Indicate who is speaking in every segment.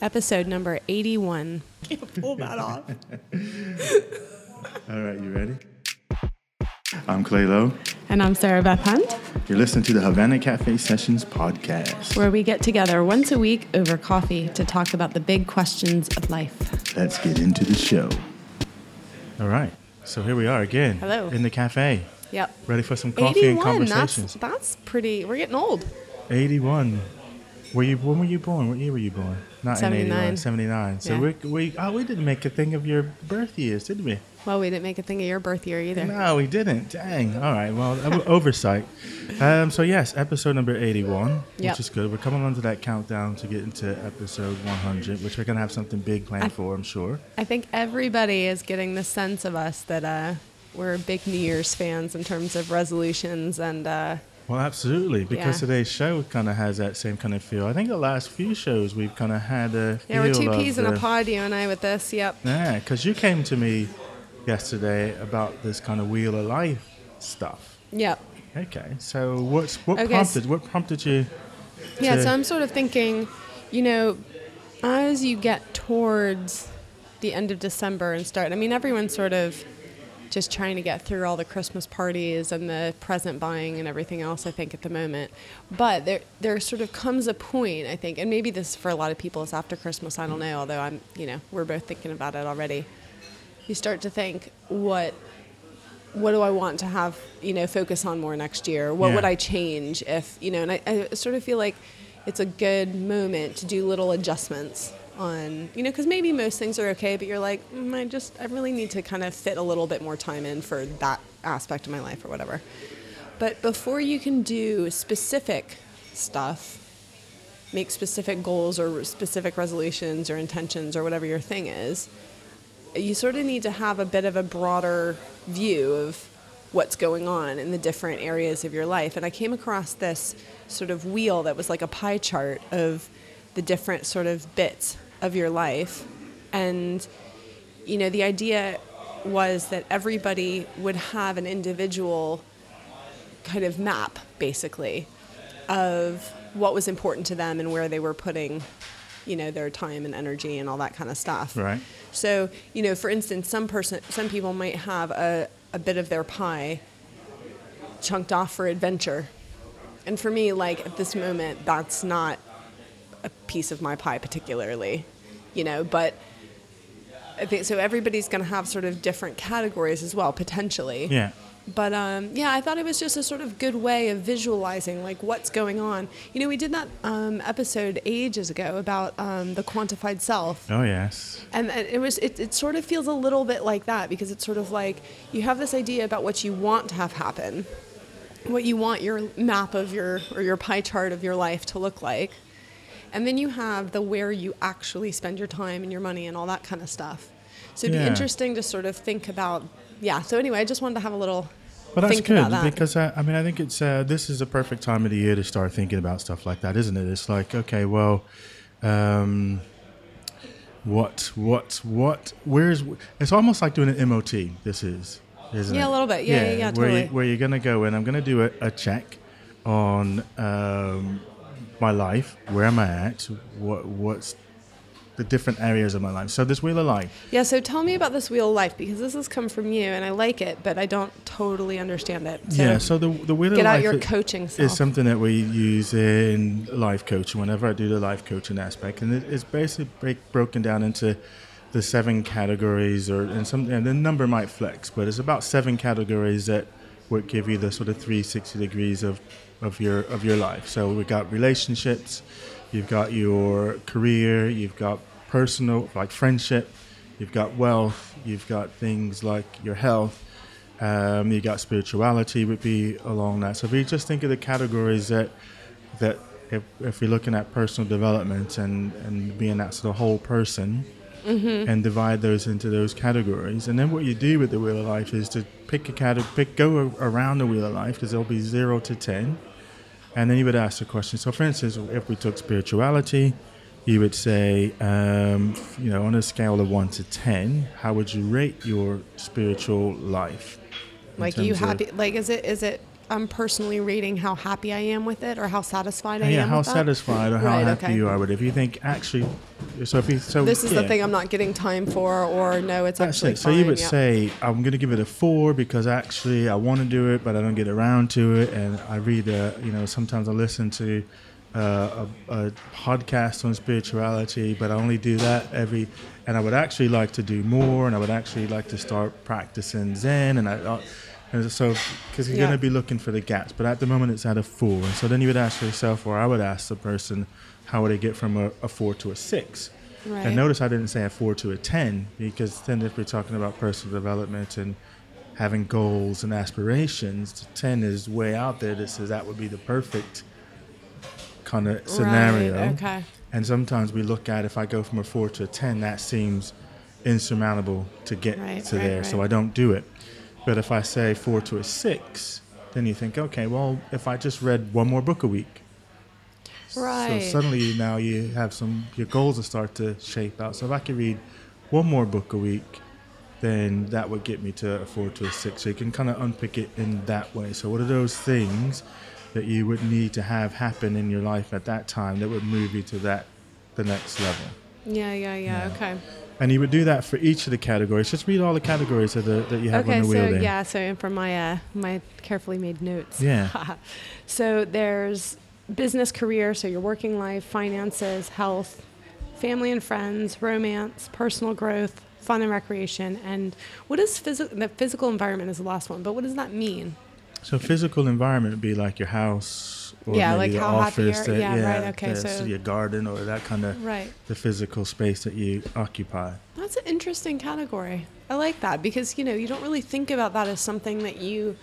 Speaker 1: Episode number 81. Can't pull that off.
Speaker 2: All right, you ready? I'm Clay Lowe.
Speaker 1: And I'm Sarah Beth Hunt,
Speaker 2: You're listening to the Havana Cafe Sessions podcast.
Speaker 1: where we get together once a week over coffee to talk about the big questions of life.
Speaker 2: Let's get into the show. All right, so here we are again.
Speaker 1: Hello.
Speaker 2: In the cafe,
Speaker 1: Yep.
Speaker 2: ready for some coffee and
Speaker 1: 81. That's, that's pretty, we're getting old.
Speaker 2: 81. Were you? When were you born? What year were you born? Not in
Speaker 1: 79.
Speaker 2: 81, 79. So
Speaker 1: Yeah.
Speaker 2: we, we, oh, we didn't make a thing of your birth years, did we?
Speaker 1: Well, we didn't make a thing of your birth year either.
Speaker 2: No, we didn't. Dang. All right. Well, oversight. Um, so yes, episode number eighty-one,
Speaker 1: Yep.
Speaker 2: which is good. We're coming onto that countdown to get into episode one hundred, which we're gonna have something big planned
Speaker 1: I-
Speaker 2: for, I'm sure.
Speaker 1: I think everybody is getting the sense of us that uh, we're big New Year's fans in terms of resolutions and uh,
Speaker 2: Well, absolutely, because
Speaker 1: Yeah.
Speaker 2: today's show kind of has that same kind of feel. I think the last few shows we've kind of had a
Speaker 1: yeah, we're two peas in a pod, you and I, with this. Yep.
Speaker 2: Yeah, because you came to me yesterday about this kind of wheel of life stuff.
Speaker 1: Yep.
Speaker 2: Okay, so what's what
Speaker 1: Okay,
Speaker 2: prompted what prompted you?
Speaker 1: Yeah, so I'm sort of thinking, you know, as you get towards the end of December and start, I mean, everyone's sort of just trying to get through all the Christmas parties and the present buying and everything else, I think, at the moment. But there, there sort of comes a point, I think, and maybe this for a lot of people is after Christmas, I don't know, although I'm, you know, we're both thinking about it already. You start to think, what what do I want to have, you know, focus on more next year? What
Speaker 2: Yeah.
Speaker 1: would I change if, you know, and I, I sort of feel like it's a good moment to do little adjustments on, you know, because maybe most things are okay, but you're like, mm, I just, I really need to kind of fit a little bit more time in for that aspect of my life or whatever. But before you can do specific stuff, make specific goals or specific resolutions or intentions or whatever your thing is, you sort of need to have a bit of a broader view of what's going on in the different areas of your life. And I came across this sort of wheel that was like a pie chart of the different sort of bits of your life. And, you know, the idea was that everybody would have an individual kind of map, basically, of what was important to them and where they were putting, you know, their time and energy and all that kind of stuff.
Speaker 2: Right.
Speaker 1: So, you know, for instance, some person, some people might have a, a bit of their pie chunked off for adventure. And for me, like at this moment, that's not piece of my pie particularly, you know, but I think so everybody's going to have sort of different categories as well, potentially.
Speaker 2: Yeah.
Speaker 1: But um, yeah, I thought it was just a sort of good way of visualizing like what's going on. You know, we did that um, episode ages ago about um, the quantified self,
Speaker 2: Oh yes.
Speaker 1: and and it was it, it sort of feels a little bit like that because it's sort of like you have this idea about what you want to have happen, what you want your map of your or your pie chart of your life to look like, and then you have the where you actually spend your time and your money and all that kind of stuff. So it'd
Speaker 2: Yeah.
Speaker 1: be interesting to sort of think about. Yeah. So anyway, I just wanted to have a little.
Speaker 2: Well, that's good
Speaker 1: that.
Speaker 2: because uh, I mean I think it's uh, this is a perfect time of the year to start thinking about stuff like that, isn't it? It's like okay, well, um, what, what, what? Where's? It's almost like doing an MOT. This is, isn't it?
Speaker 1: Yeah, a little bit. Yeah, yeah, yeah,
Speaker 2: Where,
Speaker 1: totally.
Speaker 2: you, where you're gonna go in, I'm gonna do a, a check on um, my life. Where am I at? What, what's the different areas of my life? So this wheel of life.
Speaker 1: Yeah, so tell me about this wheel of life because this has come from you and I like it, but I don't totally understand it. So
Speaker 2: yeah. So the the wheel
Speaker 1: get
Speaker 2: of
Speaker 1: out
Speaker 2: life
Speaker 1: your coaching
Speaker 2: is something that we use in life coaching whenever I do the life coaching aspect, and it, it's basically break, broken down into the seven categories, or and some and the number might flex, but it's about seven categories that would give you the sort of 360 degrees of of your of your life. So we've got relationships, you've got your career, you've got personal like friendship, you've got wealth, you've got things like your health. Um, you got spirituality would be along that. So if you just think of the categories that that if, if you're looking at personal development and, and being that sort of whole person and divide those into those categories. And then what you do with the wheel of life is to pick a category, pick, go around the wheel of life because there'll be zero to 10. And then you would ask the question. So, for instance, if we took spirituality, you would say, um, you know, on a scale of one to 10, how would you rate your spiritual life?
Speaker 1: like you
Speaker 2: terms of-
Speaker 1: happy like is it is it I'm personally rating how happy I am with it or how satisfied I
Speaker 2: yeah,
Speaker 1: am.
Speaker 2: how
Speaker 1: with that.
Speaker 2: satisfied or how
Speaker 1: Right,
Speaker 2: happy
Speaker 1: okay.
Speaker 2: you are with it. If you think actually, so if you so
Speaker 1: This is the thing I'm not getting time for, or no, it's
Speaker 2: That's
Speaker 1: actually
Speaker 2: it. So you would
Speaker 1: yeah.
Speaker 2: say, I'm going to give it a four because actually I want to do it, but I don't get around to it. And I read, uh, you know, sometimes I listen to uh, a, a podcast on spirituality, but I only do that every. And I would actually like to do more, and I would actually like to start practicing Zen. And I, uh, and so, because you're
Speaker 1: Yeah.
Speaker 2: going to be looking for the gaps, but at the moment it's at a four. And so then you would ask yourself, or I would ask the person, how would they get from a, a four to a six?
Speaker 1: Right.
Speaker 2: And notice I didn't say a four to a 10 because then if we're talking about personal development and having goals and aspirations, 10 is way out there that says that would be the perfect kind of scenario.
Speaker 1: Right, okay.
Speaker 2: And sometimes we look at if I go from a 4 to a 10, that seems insurmountable to get
Speaker 1: Right,
Speaker 2: to there, so. I don't do it. But if I say 4 to a 6, then you think, okay, well, if I just read one more book a week,
Speaker 1: Right.
Speaker 2: so suddenly now you have some your goals will start to shape out. So if I could read one more book a week, then that would get me to a four to a six. So you can kind of unpick it in that way. So what are those things that you would need to have happen in your life at that time that would move you to that the next level?
Speaker 1: Yeah, yeah, yeah.
Speaker 2: Yeah.
Speaker 1: Okay.
Speaker 2: And you would do that for each of the categories. Just read all the categories that, the, that you have
Speaker 1: okay,
Speaker 2: on the
Speaker 1: so
Speaker 2: wheel there.
Speaker 1: yeah, so and from my uh, my carefully made notes.
Speaker 2: Yeah.
Speaker 1: so there's business career, so your working life, finances, health, family and friends, romance, personal growth, fun and recreation, and what is physical? The physical environment is the last one, but what does that mean?
Speaker 2: So physical environment would be like your house or
Speaker 1: Yeah,
Speaker 2: maybe
Speaker 1: like how
Speaker 2: office. that-
Speaker 1: yeah, right, okay, so-
Speaker 2: your garden or that kind of
Speaker 1: Right.
Speaker 2: the physical space that you occupy.
Speaker 1: That's an interesting category. I like that because you know you don't really think about that as something that you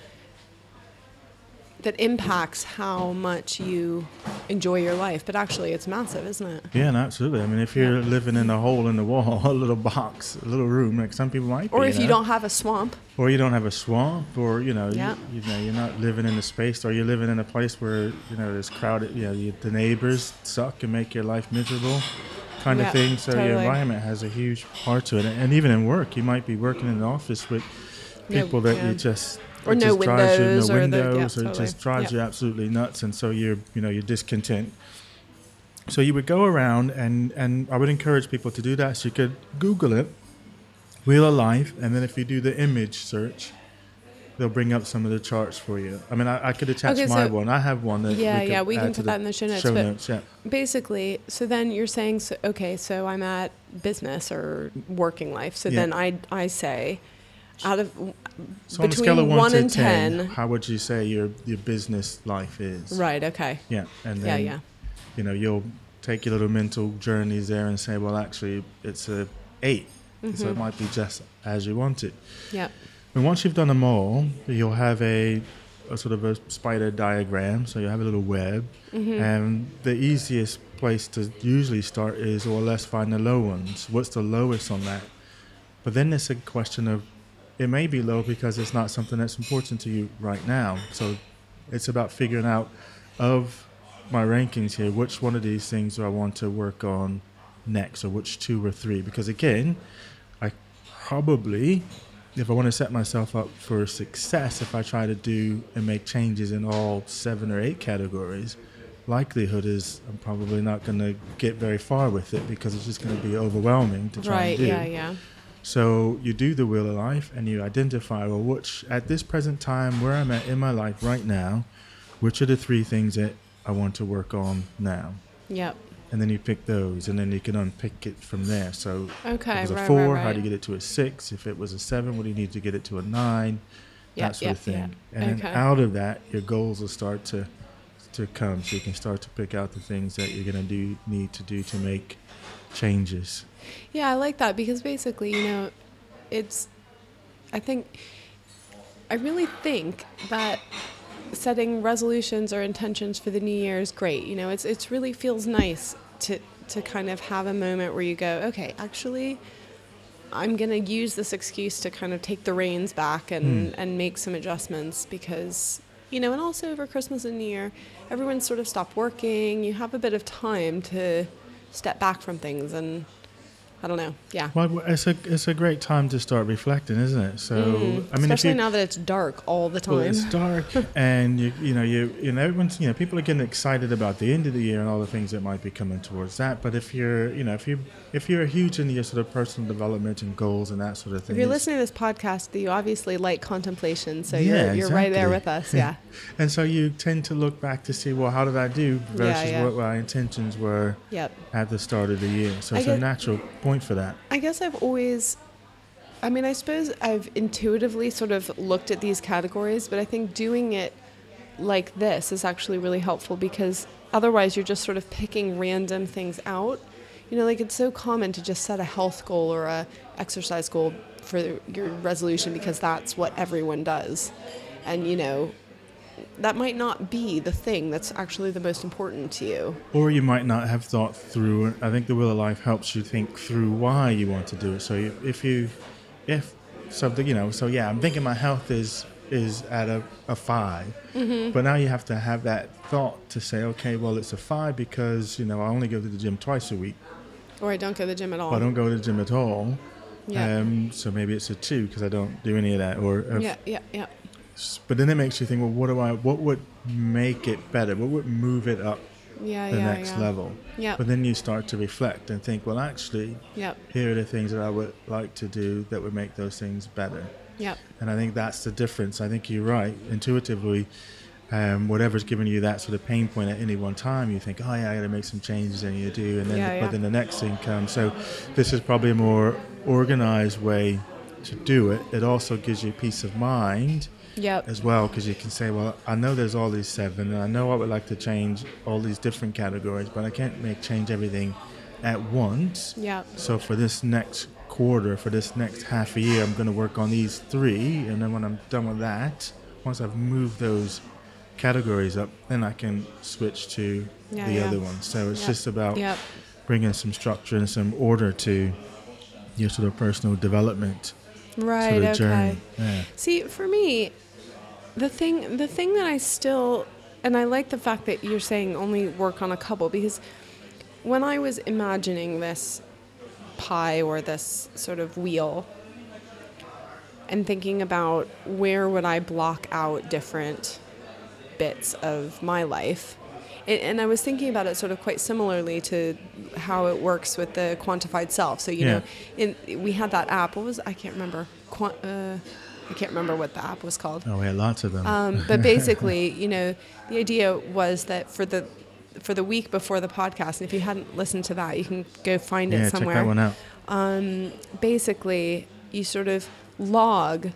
Speaker 1: that impacts how much you enjoy your life, but actually it's massive, isn't it?
Speaker 2: Yeah, no, absolutely. I mean, if you're living in a hole in the wall, a little box, a little room, like some people might be,
Speaker 1: Or if you
Speaker 2: know?
Speaker 1: don't have a swamp.
Speaker 2: or you don't have a swamp, or you know,
Speaker 1: Yeah.
Speaker 2: you, you know, you're not living in a space, or you're living in a place where you know there's crowded, you know, you, the neighbors suck and make your life miserable, kind
Speaker 1: Yeah,
Speaker 2: of thing. So your environment has a huge part to it, and even in work, you might be working in an office with
Speaker 1: Yeah,
Speaker 2: people that
Speaker 1: yeah.
Speaker 2: you just
Speaker 1: Or no
Speaker 2: just drives you,
Speaker 1: windows
Speaker 2: no
Speaker 1: or the-
Speaker 2: windows,
Speaker 1: yeah,
Speaker 2: or it
Speaker 1: totally.
Speaker 2: just drives
Speaker 1: Yeah.
Speaker 2: you absolutely nuts, and so you're you know you're discontent. So you would go around, and and I would encourage people to do that. So you could Google it, Wheel of Life, and then if you do the image search, they'll bring up some of the charts for you. I mean, I, I could attach
Speaker 1: Okay,
Speaker 2: my
Speaker 1: so-
Speaker 2: one. I have one that
Speaker 1: Yeah,
Speaker 2: we
Speaker 1: yeah, we can put that in the show notes,
Speaker 2: Show notes, yeah.
Speaker 1: Basically, so then you're saying, so, okay, so I'm at business or working life. So
Speaker 2: Yeah.
Speaker 1: then I, I say, out of
Speaker 2: So on a
Speaker 1: between
Speaker 2: scale of one,
Speaker 1: one
Speaker 2: to
Speaker 1: and
Speaker 2: 10,
Speaker 1: 10.
Speaker 2: how would you say your your business life is?
Speaker 1: right, okay,
Speaker 2: Yeah, and
Speaker 1: yeah,
Speaker 2: then
Speaker 1: yeah, yeah.
Speaker 2: you know you'll take your little mental journeys there and say, well, actually, it's a 8 so
Speaker 1: Mm-hmm.
Speaker 2: it might be just as you want it.
Speaker 1: yeah,
Speaker 2: And once you've done them all, you'll have a, a sort of a spider diagram. So you'll have a little web.
Speaker 1: Mm-hmm.
Speaker 2: And the easiest place to usually start is, well, let's find the low ones. What's the lowest on that? But then it's a question of, it may be low because it's not something that's important to you right now. So it's about figuring out of my rankings here, which one of these things do I want to work on next, or which two or three? Because again, I probably, if I want to set myself up for success, if I try to do and make changes in all seven or eight categories, likelihood is I'm probably not going to get very far with it because it's just going to be overwhelming to try
Speaker 1: right,
Speaker 2: and do. Right?
Speaker 1: Yeah, yeah,
Speaker 2: So you do the wheel of life and you identify, well, which at this present time, where I'm at in my life right now, which are the three things that I want to work on now?
Speaker 1: yep,
Speaker 2: And then you pick those and then you can unpick it from there. So
Speaker 1: okay,
Speaker 2: if it was
Speaker 1: right,
Speaker 2: a four,
Speaker 1: right,
Speaker 2: how do you get it to a six? If it was a seven, what do you need to get it to a nine?
Speaker 1: Yeah,
Speaker 2: that sort of thing.
Speaker 1: yeah.
Speaker 2: And
Speaker 1: Okay.
Speaker 2: then out of that, your goals will start to to come. So you can start to pick out the things that you're going to do need to do to make changes.
Speaker 1: Yeah, I like that because basically, you know, it's. I think. I really think that setting resolutions or intentions for the new year is great. You know, it's it's really feels nice to to kind of have a moment where you go, okay, actually, I'm gonna use this excuse to kind of take the reins back and
Speaker 2: Hmm.
Speaker 1: and make some adjustments because you know, and also over Christmas and New Year, everyone's sort of stopped working. You have a bit of time to step back from things and I don't know. Yeah.
Speaker 2: Well, it's a it's a great time to start reflecting, isn't it? So
Speaker 1: Mm,
Speaker 2: I mean,
Speaker 1: especially
Speaker 2: you,
Speaker 1: now that it's dark all the time.
Speaker 2: Well, it's dark, and you you know you you know everyone's you know people are getting excited about the end of the year and all the things that might be coming towards that. But if you're you know if you if you're huge into your sort of personal development and goals and that sort of thing,
Speaker 1: if you're listening to this podcast, you obviously like contemplation, so
Speaker 2: Yeah,
Speaker 1: you're, you're right there with us. Yeah.
Speaker 2: and so you tend to look back to see well how did I do versus
Speaker 1: yeah.
Speaker 2: what my intentions were
Speaker 1: yep.
Speaker 2: at the start of the year. So
Speaker 1: I
Speaker 2: it's a natural point for that.
Speaker 1: I guess I've always, I mean, I suppose I've intuitively sort of looked at these categories, but I think doing it like this is actually really helpful because otherwise you're just sort of picking random things out. You know, like it's so common to just set a health goal or a exercise goal for your resolution because that's what everyone does. And, you know, that might not be the thing that's actually the most important to you.
Speaker 2: Or you might not have thought through. I think the Wheel of Life helps you think through why you want to do it. So if you, if something, you know, so yeah, I'm thinking my health is is at a, a 5
Speaker 1: Mm-hmm.
Speaker 2: but now you have to have that thought to say, okay, well, it's a five because you know I only go to the gym twice a week.
Speaker 1: Or I don't go to the gym at all.
Speaker 2: Or I don't go to the gym at all.
Speaker 1: Yeah.
Speaker 2: Um, so maybe it's a two because I don't do any of that. Or a
Speaker 1: yeah, yeah,
Speaker 2: but then it makes you think, well, what do I? What would make it better? What would move it up
Speaker 1: Yeah,
Speaker 2: the
Speaker 1: yeah,
Speaker 2: next
Speaker 1: yeah.
Speaker 2: level?
Speaker 1: Yeah.
Speaker 2: But then you start to reflect and think, well, actually,
Speaker 1: Yep.
Speaker 2: here are the things that I would like to do that would make those things better.
Speaker 1: Yep.
Speaker 2: And I think that's the difference. I think you're right. Intuitively, um, whatever's giving you that sort of pain point at any one time, you think, oh yeah, I got to make some changes, and you do, and then
Speaker 1: Yeah, yeah.
Speaker 2: but then the next thing comes. So this is probably a more organized way to do it. It also gives you peace of mind
Speaker 1: Yep.
Speaker 2: as well because you can say, well, I know there's all these seven, and I know I would like to change all these different categories, but I can't make change everything at once.
Speaker 1: Yep.
Speaker 2: So for this next quarter, for this next half a year, I'm going to work on these three, and then when I'm done with that, once I've moved those categories up, then I can switch to
Speaker 1: Yeah,
Speaker 2: the
Speaker 1: yeah.
Speaker 2: other one. So it's
Speaker 1: Yep.
Speaker 2: just about
Speaker 1: Yep.
Speaker 2: bringing some structure and some order to your sort of personal development
Speaker 1: Right.
Speaker 2: sort of
Speaker 1: Okay.
Speaker 2: journey. Yeah.
Speaker 1: See, for me, the thing the thing that I still and I like the fact that you're saying only work on a couple because when I was imagining this pie or this sort of wheel and thinking about where would I block out different bits of my life. And, I was thinking about it sort of quite similarly to how it works with the quantified self. So you
Speaker 2: Yeah.
Speaker 1: know, in, we had that app. What was I can't remember. Quant, uh, I can't remember what the app was called.
Speaker 2: Oh, we had lots of them.
Speaker 1: Um, but basically, you know, the idea was that for the for the week before the podcast, and if you hadn't listened to that, you can go find
Speaker 2: yeah,
Speaker 1: it
Speaker 2: check
Speaker 1: somewhere
Speaker 2: that one out.
Speaker 1: um, basically you sort of log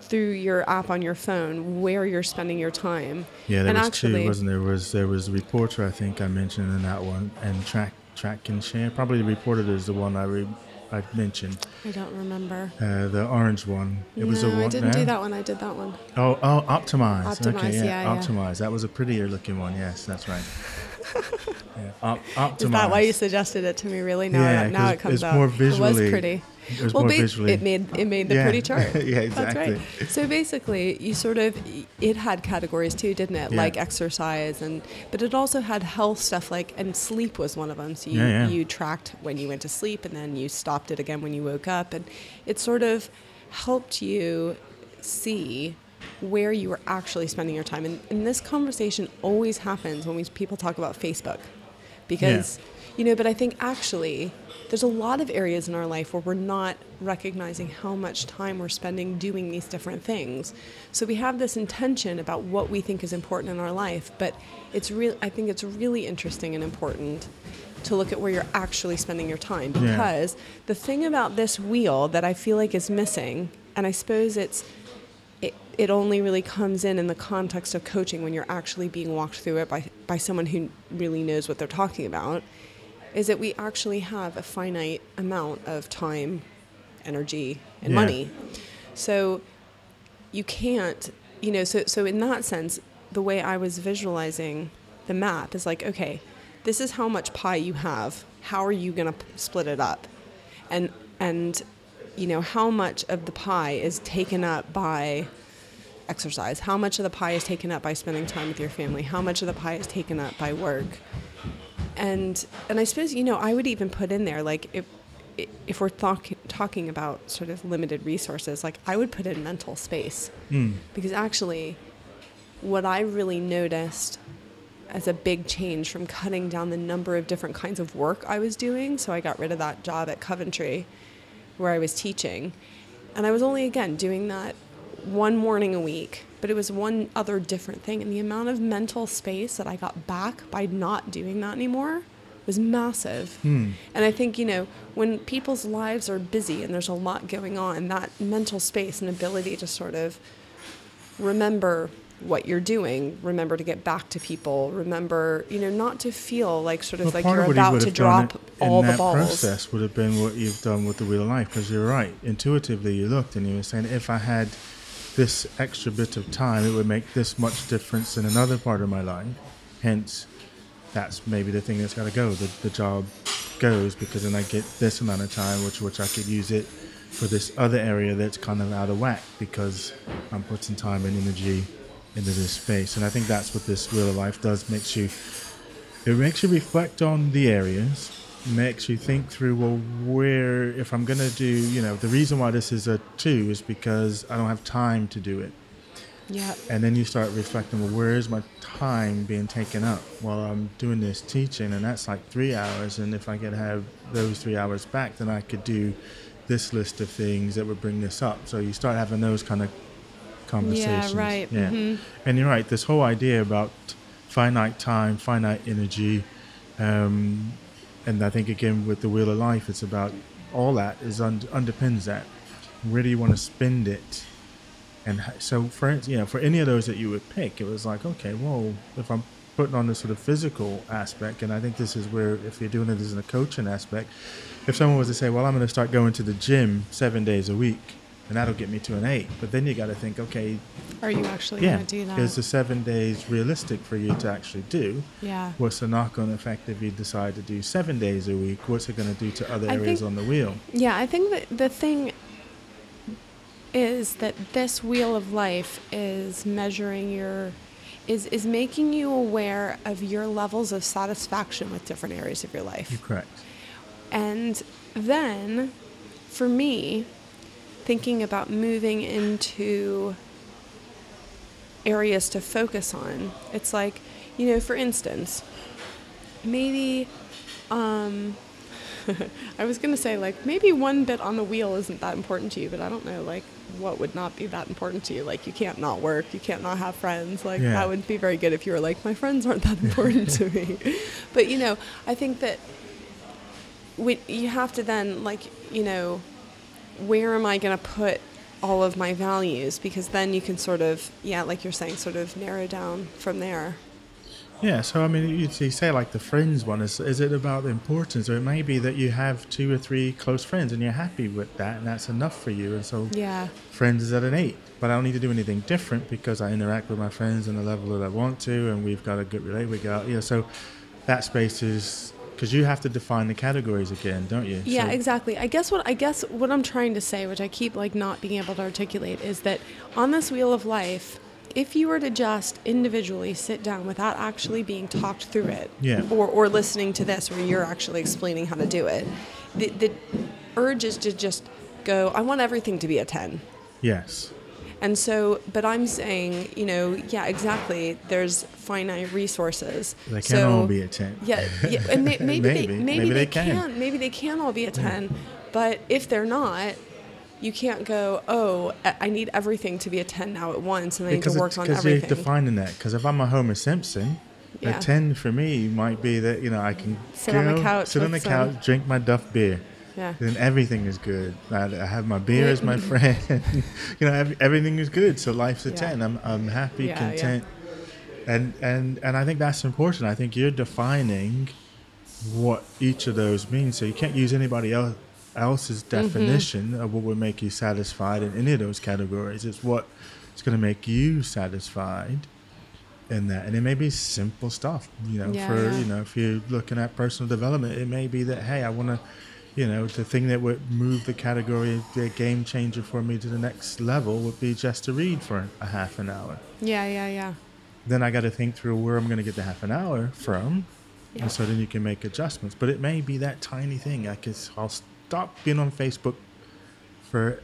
Speaker 1: through your app on your phone where you're spending your time.
Speaker 2: Yeah, there
Speaker 1: and
Speaker 2: was
Speaker 1: actually,
Speaker 2: two, wasn't there? Was there was reporter? I think I mentioned in that one, and track track and share. Probably the reporter is the one I re, I mentioned.
Speaker 1: I don't remember.
Speaker 2: Uh, the orange one. It
Speaker 1: no,
Speaker 2: was a one.
Speaker 1: I didn't
Speaker 2: no?
Speaker 1: do that one. I did that one.
Speaker 2: Oh, oh, optimize.
Speaker 1: Optimize,
Speaker 2: okay, yeah,
Speaker 1: yeah, yeah.
Speaker 2: optimize. That was a prettier looking one. Yes, that's right. yeah, op-.
Speaker 1: Is that why you suggested it to me? Really? Now,
Speaker 2: Yeah,
Speaker 1: now it comes
Speaker 2: it's
Speaker 1: out.
Speaker 2: more
Speaker 1: it was pretty.
Speaker 2: It was
Speaker 1: well, ba-
Speaker 2: visually.
Speaker 1: it made it made the
Speaker 2: Yeah.
Speaker 1: pretty chart.
Speaker 2: yeah,
Speaker 1: That's
Speaker 2: exactly.
Speaker 1: right. So basically, you sort of it had categories too, didn't it?
Speaker 2: Yeah.
Speaker 1: Like exercise and but it also had health stuff like and sleep was one of them. So you
Speaker 2: yeah.
Speaker 1: you tracked when you went to sleep and then you stopped it again when you woke up and it sort of helped you see where you were actually spending your time. And, and this conversation always happens when we people talk about Facebook because you know but i think actually there's a lot of areas in our life where we're not recognizing how much time we're spending doing these different things. So we have this intention about what we think is important in our life but it's real i think it's really interesting and important to look at where you're actually spending your time.
Speaker 2: Yeah.
Speaker 1: because the thing about this wheel that i feel like is missing and i suppose it's it, only really comes in in the context of coaching when you're actually being walked through it by, by someone who really knows what they're talking about is that we actually have a finite amount of time energy and
Speaker 2: Yeah.
Speaker 1: money. So you can't you know so, so in that sense the way i was visualizing the map is like okay this is how much pie you have. How are you going to split it up? And and you know how much of the pie is taken up by exercise? How much of the pie is taken up by spending time with your family? How much of the pie is taken up by work? And and i suppose you know i would even put in there like if if we're talk- talking about sort of limited resources, like I would put in mental space.
Speaker 2: Mm.
Speaker 1: because actually, what I really noticed as a big change from cutting down the number of different kinds of work I was doing, so I got rid of that job at Coventry where I was teaching, and I was only again doing that one morning a week, but it was one other different thing, and the amount of mental space that I got back by not doing that anymore was massive.
Speaker 2: Hmm.
Speaker 1: And I think, you know, when people's lives are busy and there's a lot going on, that mental space and ability to sort of remember what you're doing, remember to get back to people, remember, you know, not to feel like sort of
Speaker 2: Well,
Speaker 1: like you're
Speaker 2: of what he
Speaker 1: about to drop all the balls.
Speaker 2: process would have been what you've done with the wheel of life because you're right intuitively you looked and you were saying if i had this extra bit of time it would make this much difference in another part of my life. Hence that's maybe the thing that's got to go. The, the job goes because then i get this amount of time which which i could use it for this other area that's kind of out of whack because i'm putting time and energy into this space. And i think that's what this wheel of life does. Makes you it makes you reflect on the areas makes you think through well where if i'm going to do you know the reason why this is a two is because i don't have time to do it
Speaker 1: Yeah.
Speaker 2: and then you start reflecting well where is my time being taken up while i'm doing this teaching and that's like three hours and if i could have those three hours back then i could do this list of things that would bring this up so you start having those kind of conversations yeah
Speaker 1: right.
Speaker 2: yeah
Speaker 1: Mhm.
Speaker 2: and you're right this whole idea about finite time finite energy um, and i think again with the wheel of life it's about all that is un- underpins that. Where do you want to spend it. And so for you know for any of those that you would pick it was like okay well if i'm putting on the sort of physical aspect and i think this is where if you're doing it as a coaching aspect if someone was to say well i'm going to start going to the gym seven days a week and that'll get me to an eight but then you got to think okay
Speaker 1: Are you actually
Speaker 2: yeah
Speaker 1: going to do that?
Speaker 2: is the seven days realistic for you to actually do
Speaker 1: yeah.
Speaker 2: what's the knock-on effect if you decide to do seven days a week what's it going to do to other
Speaker 1: I
Speaker 2: areas
Speaker 1: think-
Speaker 2: on the wheel
Speaker 1: Yeah, I think that the thing is that this wheel of life is measuring your is is making you aware of your levels of satisfaction with different areas of your life.
Speaker 2: you're correct
Speaker 1: And then for me, thinking about moving into areas to focus on, it's like, you know, for instance, maybe um I was going to say like maybe one bit on the wheel isn't that important to you, but I don't know like what would not be that important to you. Like you can't not work, you can't not have friends. Like
Speaker 2: Yeah.
Speaker 1: that would be very good if you were like my friends aren't that important to me. But you know, I think that we, you have to then like you know where am i going to put all of my values because then you can sort of yeah like you're saying sort of narrow down from there
Speaker 2: Yeah, so I mean, you, say like the friends one is is it about the importance, or it may be that you have two or three close friends and you're happy with that, and that's enough for you, and so
Speaker 1: yeah
Speaker 2: friends is at an eight. But I don't need to do anything different because I interact with my friends on the level that I want to, and we've got a good relate. We got you know, so that space is because you have to define the categories again, don't you?
Speaker 1: yeah
Speaker 2: So-
Speaker 1: exactly i guess what i guess what i'm trying to say which i keep like not being able to articulate is that on this wheel of life if you were to just individually sit down without actually being talked through it
Speaker 2: Yeah.
Speaker 1: or, or listening to this where you're actually explaining how to do it the, the urge is to just go i want everything to be a 10
Speaker 2: Yes.
Speaker 1: And so, but I'm saying, you know, yeah, exactly. There's finite resources.
Speaker 2: They can
Speaker 1: so,
Speaker 2: all be a ten.
Speaker 1: Yeah, yeah and may, maybe, they,
Speaker 2: Maybe.
Speaker 1: maybe,
Speaker 2: Maybe
Speaker 1: they,
Speaker 2: they can.
Speaker 1: can. Maybe they can all be a ten. But if they're not, you can't go. Oh, I need everything to be a ten now at once, and I need
Speaker 2: because
Speaker 1: to
Speaker 2: it-
Speaker 1: work on
Speaker 2: because you're defining that. Because if I'm a Homer Simpson,
Speaker 1: Yeah.
Speaker 2: a ten for me might be that you know I can
Speaker 1: Sit on the couch
Speaker 2: sit on the couch, drink my Duff beer.
Speaker 1: Yeah.
Speaker 2: Then everything is good. I, I have my beer as my friend. you know, ev- everything is good. So life's a
Speaker 1: Yeah.
Speaker 2: ten. I'm I'm happy,
Speaker 1: Yeah,
Speaker 2: content, and and and I think that's important. I think you're defining what each of those means. So you can't use anybody else else's
Speaker 1: Mm-hmm.
Speaker 2: definition of what would make you satisfied in any of those categories. It's what is going to make you satisfied in that, and it may be simple stuff. You know,
Speaker 1: Yeah,
Speaker 2: for
Speaker 1: yeah.
Speaker 2: you know, if you're looking at personal development, it may be that hey, I want to. You know, the thing that would move the category, the game changer for me to the next level would be just to read for a half an hour.
Speaker 1: Yeah, yeah, yeah.
Speaker 2: Then I got to think through where I'm going to get the half an hour from,
Speaker 1: Yeah.
Speaker 2: and so then you can make adjustments. But it may be that tiny thing. I guess I'll stopped being on Facebook for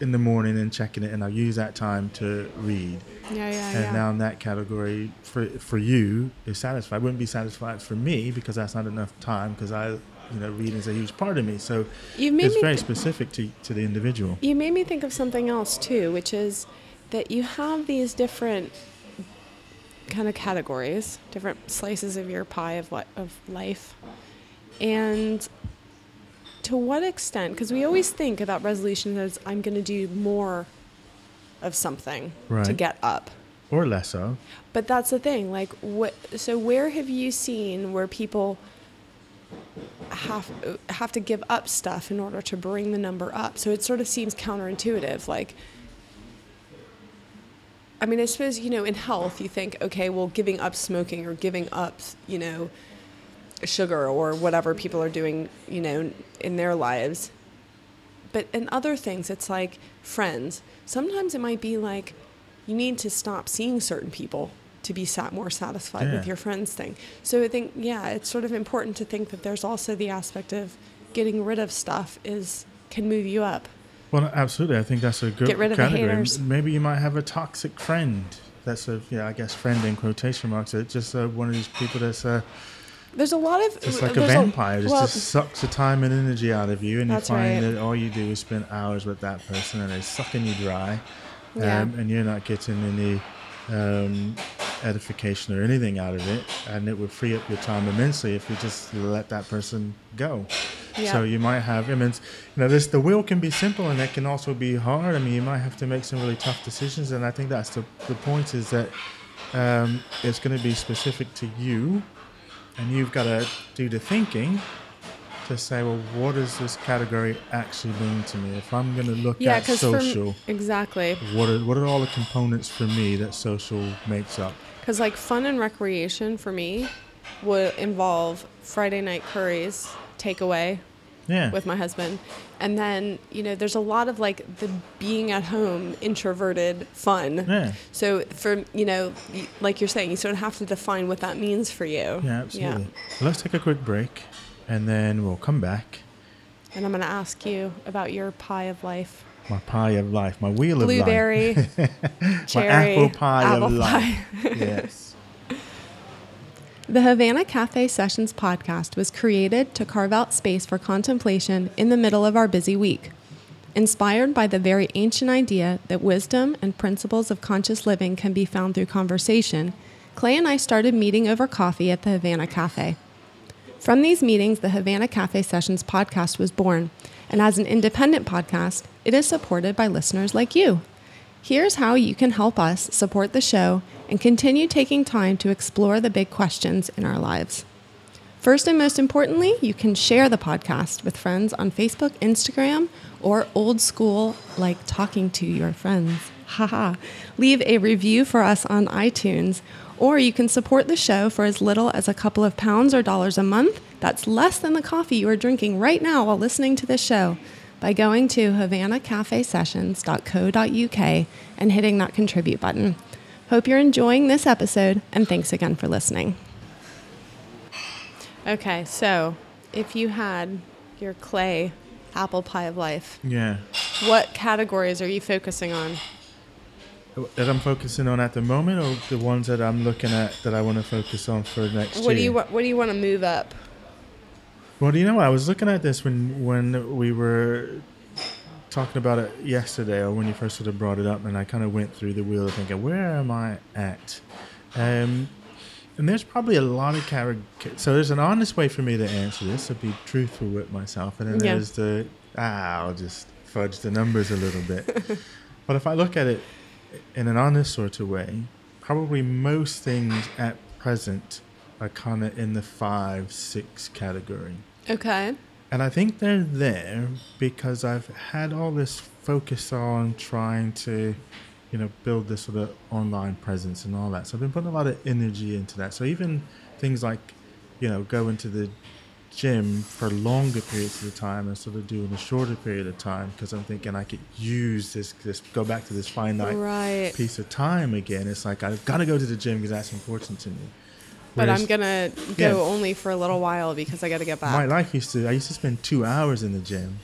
Speaker 2: in the morning and checking it, and I'll use that time to read.
Speaker 1: Yeah, yeah,
Speaker 2: and
Speaker 1: yeah.
Speaker 2: now in that category for for you is satisfied. Wouldn't be satisfied for me because that's not enough time because I, you know, reading is a huge part of me. So it's very
Speaker 1: th-
Speaker 2: specific to to the individual.
Speaker 1: You made me think of something else too, which is that you have these different kind of categories, different slices of your pie of li- of life, and to what extent? Because we always think about resolution as I'm going to do more of something to get up.
Speaker 2: Or less so.
Speaker 1: But that's the thing. Like, what? So, where have you seen where people have have to give up stuff in order to bring the number up? So it sort of seems counterintuitive. Like, I mean, I suppose you know, in health, you think, okay, well, giving up smoking or giving up, you know, sugar or whatever people are doing, you know, in their lives. But in other things, it's like friends. Sometimes it might be like you need to stop seeing certain people to be sat more satisfied
Speaker 2: Yeah.
Speaker 1: with your friends thing. So I think, yeah, it's sort of important to think that there's also the aspect of getting rid of stuff is can move you up.
Speaker 2: Well, absolutely. I think that's a good
Speaker 1: Get rid of the
Speaker 2: category.
Speaker 1: haters.
Speaker 2: Maybe you might have a toxic friend. That's a yeah, I guess friend in quotation marks. It's just uh, one of these people that's uh,
Speaker 1: There's a lot of
Speaker 2: just like a vampire. It
Speaker 1: well,
Speaker 2: just sucks the time and energy out of you, and you find
Speaker 1: right.
Speaker 2: that all you do is spend hours with that person, and they're sucking you dry,
Speaker 1: Yeah.
Speaker 2: um, and you're not getting any um, edification or anything out of it. And it would free up your time immensely if you just let that person go.
Speaker 1: Yeah.
Speaker 2: So you might have, immense. you know, this the will can be simple, and it can also be hard. I mean, you might have to make some really tough decisions, and I think that's the the point is that um, it's going to be specific to you, and you've got to do the thinking to say, well, what does this category actually mean to me? If I'm going to look
Speaker 1: yeah,
Speaker 2: at social,
Speaker 1: exactly
Speaker 2: what are what are all the components for me that social makes up?
Speaker 1: Because like fun and recreation for me would involve Friday night curries takeaway
Speaker 2: Yeah,
Speaker 1: with my husband. And then, you know, there's a lot of like the being at home, introverted fun.
Speaker 2: yeah,
Speaker 1: So, for, you know, like you're saying, you sort of have to define what that means for you.
Speaker 2: yeah, absolutely. Well, let's take a quick break, and then we'll come back.
Speaker 1: And I'm going to ask you about your pie of life
Speaker 2: My pie of life, my wheel
Speaker 1: blueberry,
Speaker 2: of life, Blueberry,
Speaker 1: cherry,
Speaker 2: my apple pie
Speaker 1: apple
Speaker 2: of
Speaker 1: pie.
Speaker 2: life. yes.
Speaker 1: The Havana Cafe Sessions podcast was created to carve out space for contemplation in the middle of our busy week. Inspired by the very ancient idea that wisdom and principles of conscious living can be found through conversation, Clay and I started meeting over coffee at the Havana Cafe. From these meetings, the Havana Cafe Sessions podcast was born, and as an independent podcast, it is supported by listeners like you. Here's how you can help us support the show and continue taking time to explore the big questions in our lives. First and most importantly, you can share the podcast with friends on Facebook, Instagram, or old school like talking to your friends. Haha. Leave a review for us on iTunes, or you can support the show for as little as a couple of pounds or dollars a month. That's less than the coffee you are drinking right now while listening to this show by going to havanacafesessions.co.uk and hitting that contribute button. Hope you're enjoying this episode, and thanks again for listening. Okay, so if you had your clay apple pie of life,
Speaker 2: Yeah.
Speaker 1: what categories are you focusing on?
Speaker 2: That I'm focusing on at the moment, or the ones that I'm looking at that I want to focus on for next
Speaker 1: What do you what do you want to move up?
Speaker 2: Well, do you know, I was looking at this when when we were talking about it yesterday, or when you first sort of brought it up, and I kind of went through the wheel of thinking, where am I at? Um, and there's probably a lot of character. So there's an honest way for me to answer this, to be truthful with myself, and then
Speaker 1: Yeah.
Speaker 2: there's the ah, I'll just fudge the numbers a little bit. but if I look at it in an honest sort of way, probably most things at present are kind of in the five, six category.
Speaker 1: Okay.
Speaker 2: And I think they're there because I've had all this focus on trying to, you know, build this sort of online presence and all that. So I've been putting a lot of energy into that. So even things like, you know, going to the gym for longer periods of time instead of doing a shorter period of time because I'm thinking I could use this, this go back to this finite
Speaker 1: Right.
Speaker 2: piece of time again. It's like I've got to go to the gym because that's important to me.
Speaker 1: But
Speaker 2: Whereas
Speaker 1: I'm gonna
Speaker 2: Yeah.
Speaker 1: go only for a little while because I got to get back.
Speaker 2: My life used to, I used to spend two hours in the gym.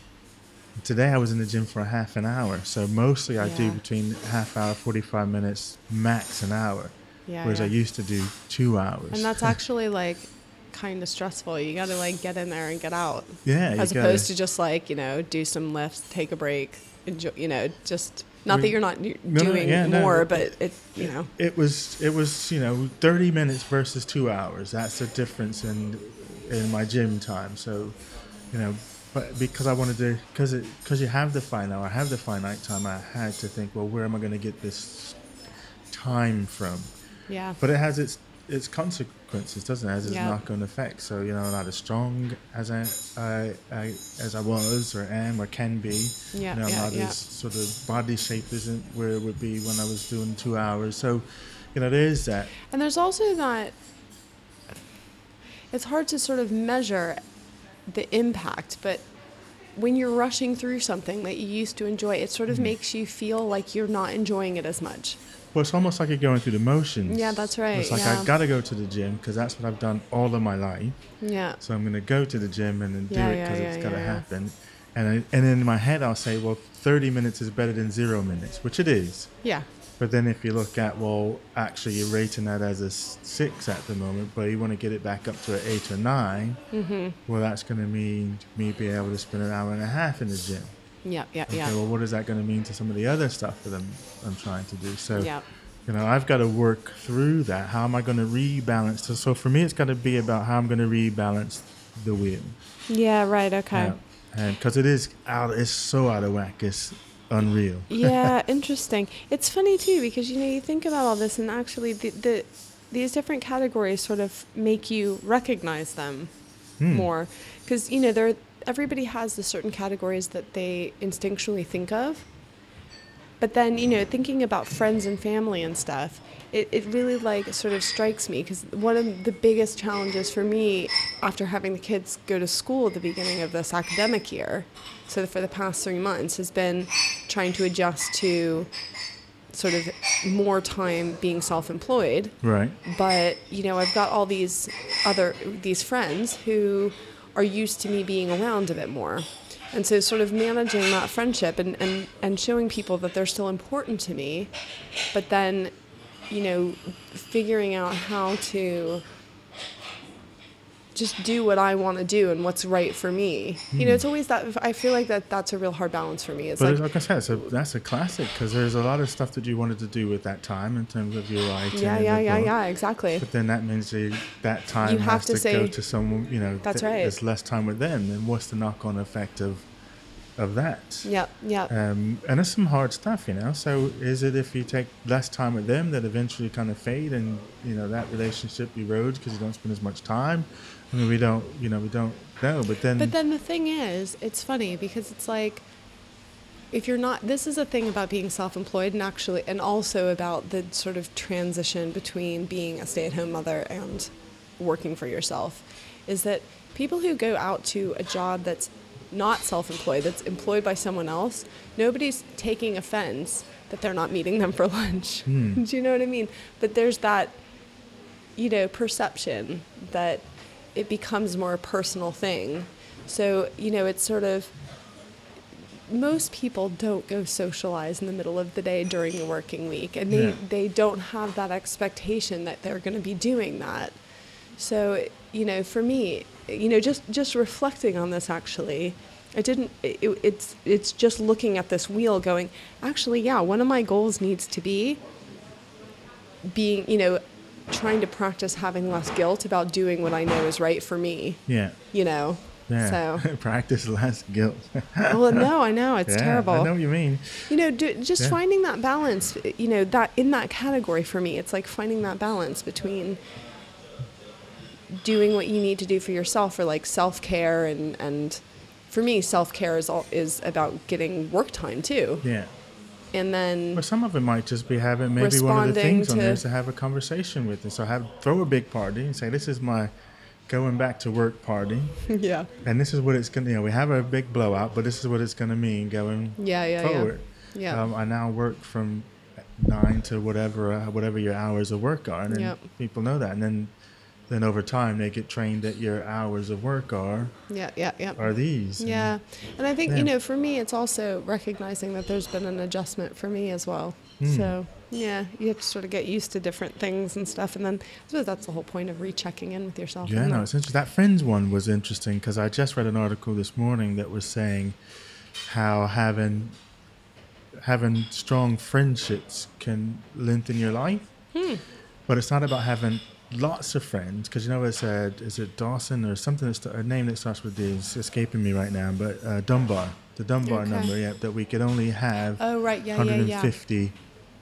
Speaker 2: Today I was in the gym for a half an hour. So mostly I do between half hour, 45 minutes, max an hour.
Speaker 1: yeah,
Speaker 2: Whereas I used to do two hours.
Speaker 1: and that's actually like kind of stressful. You got to like get in there and get out,
Speaker 2: yeah,
Speaker 1: as
Speaker 2: gotta-
Speaker 1: opposed to just like you know do some lifts, take a break, enjoy. You know, just not that you're not y-
Speaker 2: No, no,
Speaker 1: doing
Speaker 2: yeah,
Speaker 1: more,
Speaker 2: it-
Speaker 1: but it you know.
Speaker 2: it was it was you know 30 minutes versus two hours that's the difference in in my gym time so you know but because i wanted to because it because you have the finite i have the finite time i had to think well where am i going to get this time from
Speaker 1: Yeah.
Speaker 2: but it has its its consequences doesn't it has its
Speaker 1: Yeah.
Speaker 2: knock-on effect so you know not as strong as I, I, I as i was or am or can be
Speaker 1: Yeah,
Speaker 2: you know,
Speaker 1: yeah,
Speaker 2: not
Speaker 1: yeah.
Speaker 2: as sort of body shape isn't where it would be when I was doing two hours. So, you know, there is that.
Speaker 1: And there's also that it's hard to sort of measure the impact, but when you're rushing through something that you used to enjoy, it sort of
Speaker 2: Mm-hmm.
Speaker 1: makes you feel like you're not enjoying it as much.
Speaker 2: Well, it's almost like you're going through the motions.
Speaker 1: Yeah, that's right,
Speaker 2: It's like
Speaker 1: yeah.
Speaker 2: I got to go to the gym because that's what I've done all of my life.
Speaker 1: Yeah.
Speaker 2: So I'm going to go to the gym and then do
Speaker 1: Yeah,
Speaker 2: it because
Speaker 1: yeah,
Speaker 2: it's got to
Speaker 1: yeah, yeah.
Speaker 2: happen. And I, and in my head, I'll say, well, 30 minutes is better than zero minutes, which it is.
Speaker 1: Yeah.
Speaker 2: But then if you look at, well, actually you're rating that as a six at the moment, but you want to get it back up to an eight or 9
Speaker 1: Mm-hmm.
Speaker 2: well, that's going to mean me being able to spend an hour and a half in the gym.
Speaker 1: Yeah. Yeah.
Speaker 2: Okay,
Speaker 1: Yeah.
Speaker 2: well, what is that going to mean to some of the other stuff that I'm, I'm trying to do? So,
Speaker 1: Yeah.
Speaker 2: you know, I've got to work through that. How am I going to rebalance? So, so for me, it's got to be about how I'm going to rebalance the wheel.
Speaker 1: Yeah. Right. Okay.
Speaker 2: Yeah. And because it is out, it's so out of whack. It's unreal.
Speaker 1: yeah, interesting. It's funny too because you know you think about all this and actually the, the these different categories sort of make you recognize them
Speaker 2: Hmm.
Speaker 1: more because you know there everybody has the certain categories that they instinctually think of. But then you know thinking about friends and family and stuff, it, it really like sort of strikes me because one of the biggest challenges for me after having the kids go to school at the beginning of this academic year, so for the past three months, has been trying to adjust to sort of more time being self-employed
Speaker 2: Right.
Speaker 1: but you know i've got all these other these friends who are used to me being around a bit more. And so sort of managing that friendship and, and, and showing people that they're still important to me but then you know figuring out how to just do what i want to do and what's right for me you know it's always that i feel like that that's a real hard balance for me it's
Speaker 2: But
Speaker 1: like
Speaker 2: like I said, a, that's a classic because there's a lot of stuff that you wanted to do with that time in terms of your writing.
Speaker 1: yeah yeah yeah
Speaker 2: book.
Speaker 1: yeah exactly
Speaker 2: But then that means that that time
Speaker 1: You have
Speaker 2: has
Speaker 1: to
Speaker 2: to,
Speaker 1: say-
Speaker 2: go to someone, you know,
Speaker 1: That's
Speaker 2: th-
Speaker 1: right.
Speaker 2: there's less time with them. And what's the knock on effect of of that?
Speaker 1: yeah yeah
Speaker 2: Um, and it's some hard stuff, you know. So is it if you take less time with them that eventually kind of fade and, you know, that relationship erodes because you don't spend as much time? I mean, we don't, you know, we don't know. But then,
Speaker 1: But then the thing is, it's funny because it's like if you're not this is a thing about being self-employed and actually and also about the sort of transition between being a stay-at-home mother and working for yourself is that people who go out to a job that's not self-employed that's employed by someone else nobody's taking offense that they're not meeting them for lunch
Speaker 2: Hmm.
Speaker 1: do you know what i mean but there's that you know perception that it becomes more a personal thing so you know it's sort of most people don't go socialize in the middle of the day during the working week and they,
Speaker 2: Yeah.
Speaker 1: they don't have that expectation that they're going to be doing that so you know for me you know just just reflecting on this actually i didn't it, it's it's just looking at this wheel going actually yeah one of my goals needs to be being you know trying to practice having less guilt about doing what i know is right for me
Speaker 2: yeah,
Speaker 1: you know
Speaker 2: yeah.
Speaker 1: so
Speaker 2: Practice less guilt.
Speaker 1: well no i know it's
Speaker 2: yeah,
Speaker 1: terrible
Speaker 2: I know what you mean.
Speaker 1: you know do, just
Speaker 2: Yeah.
Speaker 1: finding that balance you know that in that category for me it's like finding that balance between doing what you need to do for yourself for like self-care and and for me self-care is all is about getting work time too
Speaker 2: Yeah.
Speaker 1: And then
Speaker 2: But some of it might just be having maybe one of the things on there is to have a conversation with. And so have throw a big party and say, this is my going back to work party.
Speaker 1: yeah
Speaker 2: And this is what it's going to, you know, we have a big blowout, but this is what it's going to mean going
Speaker 1: yeah yeah
Speaker 2: forward.
Speaker 1: yeah yeah
Speaker 2: Um, I now work from nine to whatever, uh, whatever your hours of work are. And then
Speaker 1: Yep.
Speaker 2: people know that. And then, then over time they get trained that your hours of work are
Speaker 1: Yeah, yeah, yeah.
Speaker 2: are these.
Speaker 1: Yeah. And I think,
Speaker 2: Yeah.
Speaker 1: you know, for me, it's also recognizing that there's been an adjustment for me as well.
Speaker 2: Hmm.
Speaker 1: So, yeah, you have to sort of get used to different things and stuff. And then I suppose that's the whole point of rechecking in with yourself.
Speaker 2: Yeah, no, it's interesting. That Friends one was interesting because I just read an article this morning that was saying how having having strong friendships can lengthen your life.
Speaker 1: Hmm.
Speaker 2: But it's not about having lots of friends because you know it's uh, is it Dawson or something that's a name that starts with D. It's escaping me right now, but uh, Dunbar, the Dunbar
Speaker 1: Okay.
Speaker 2: number, yeah, that we could only have
Speaker 1: Oh, right. Yeah, yeah, yeah.
Speaker 2: 150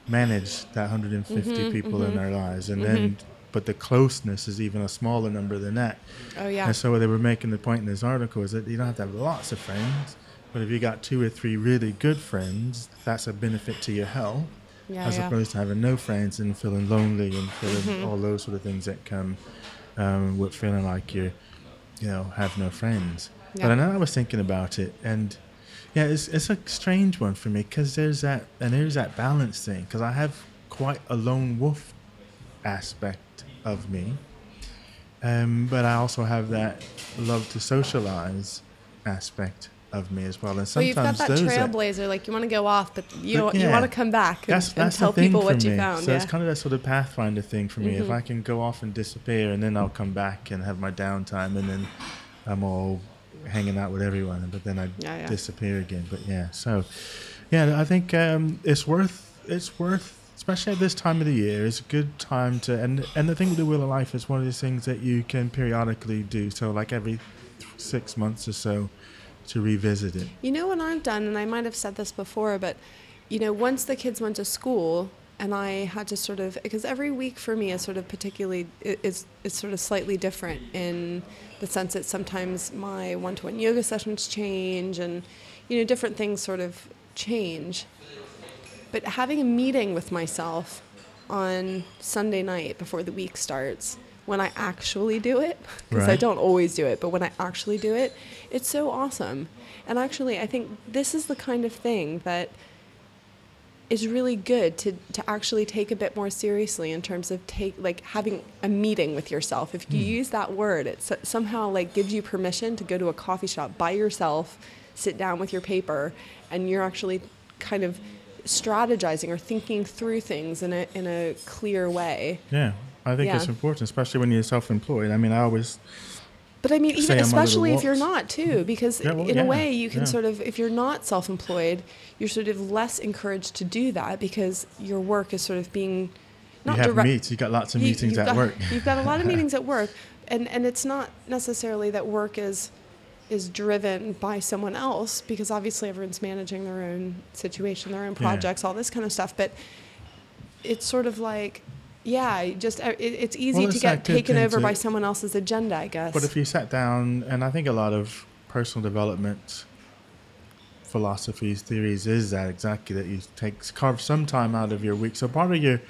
Speaker 2: manage that 150
Speaker 1: Mhm,
Speaker 2: people in
Speaker 1: mhm.
Speaker 2: our lives and then but the closeness is even a smaller number than that
Speaker 1: Oh, yeah.
Speaker 2: and so they were making the point in this article is that you don't have to have lots of friends but if you got two or three really good friends that's a benefit to your health
Speaker 1: Yeah,
Speaker 2: as
Speaker 1: yeah.
Speaker 2: opposed to having no friends and feeling lonely and feeling
Speaker 1: Mm-hmm.
Speaker 2: all those sort of things that come um, with feeling like you you know have no friends
Speaker 1: Yeah.
Speaker 2: but I know I was thinking about it and yeah it's, it's a strange one for me because there's that and there's that balance thing because I have quite a lone wolf aspect of me um, but I also have that love to socialize aspect of me as well and
Speaker 1: Well,
Speaker 2: sometimes
Speaker 1: you've got that trailblazer, like you want to go off, but you
Speaker 2: But
Speaker 1: you want to come back and,
Speaker 2: that's,
Speaker 1: and
Speaker 2: that's
Speaker 1: tell people what you
Speaker 2: me.
Speaker 1: found.
Speaker 2: So
Speaker 1: yeah.
Speaker 2: it's kind of that sort of pathfinder thing for me. If
Speaker 1: Mhm.
Speaker 2: I can go off and disappear, and then I'll come back and have my downtime, and then I'm all hanging out with everyone, but then I
Speaker 1: Yeah, yeah.
Speaker 2: disappear again. But yeah, so yeah, I think um, it's worth it's worth. Especially at this time of the year, it's a good time to and and the thing with the wheel of life is one of these things that you can periodically do. So like every six months or so, to revisit it.
Speaker 1: You know what I've done, and I might have said this before, but you know, once the kids went to school, and I had to sort of because every week for me is sort of particularly is is sort of slightly different in the sense that sometimes my one-to-one yoga sessions change, and you know, different things sort of change. But having a meeting with myself on Sunday night before the week starts, when I actually do it, because I don't always do it, but when I actually do it, it's so awesome. And actually, I think this is the kind of thing that is really good to, to actually take a bit more seriously in terms of take like having a meeting with yourself. If you hmm. use that word, it so- somehow like gives you permission to go to a coffee shop by yourself, sit down with your paper, and you're actually kind of strategizing or thinking through things in a in a clear way.
Speaker 2: Yeah, I think it's important, especially when you're self-employed. I mean, I always
Speaker 1: But I mean, even
Speaker 2: on my little
Speaker 1: especially if you're not too, because
Speaker 2: Yeah, well,
Speaker 1: in
Speaker 2: yeah,
Speaker 1: a way you can
Speaker 2: yeah.
Speaker 1: sort of, if you're not self-employed, you're sort of less encouraged to do that because your work is sort of being not
Speaker 2: you have
Speaker 1: direct.
Speaker 2: meets. You got lots of
Speaker 1: you-
Speaker 2: meetings at
Speaker 1: got,
Speaker 2: work.
Speaker 1: You've got a lot of meetings at work, and and it's not necessarily that work is is driven by someone else because obviously everyone's managing their own situation, their own
Speaker 2: Yeah.
Speaker 1: projects, all this kind of stuff. But it's sort of like, yeah, just uh, it, it's easy
Speaker 2: Well,
Speaker 1: to get taken over
Speaker 2: to-
Speaker 1: by someone else's agenda, I guess.
Speaker 2: But if you sat down, and I think a lot of personal development philosophies, theories is that exactly that you take carve some time out of your week. So part of your